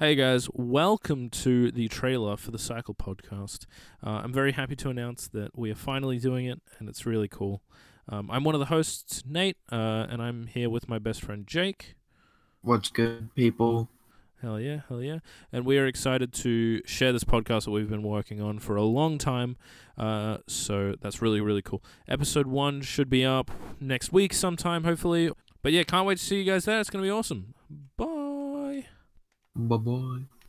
Hey guys, welcome to the trailer for the Cycle podcast. Uh, I'm very happy to announce that we are finally doing it, and it's really cool. Um, I'm one of the hosts, Nait, uh, and I'm here with my best friend Jayke. What's good, people? Hell yeah, hell yeah. And we are excited to share this podcast that we've been working on for a long time. Uh, so that's really, really cool. Episode one should be up next week sometime, hopefully. But yeah, can't wait to see you guys there. It's going to be awesome. Bye. Bye.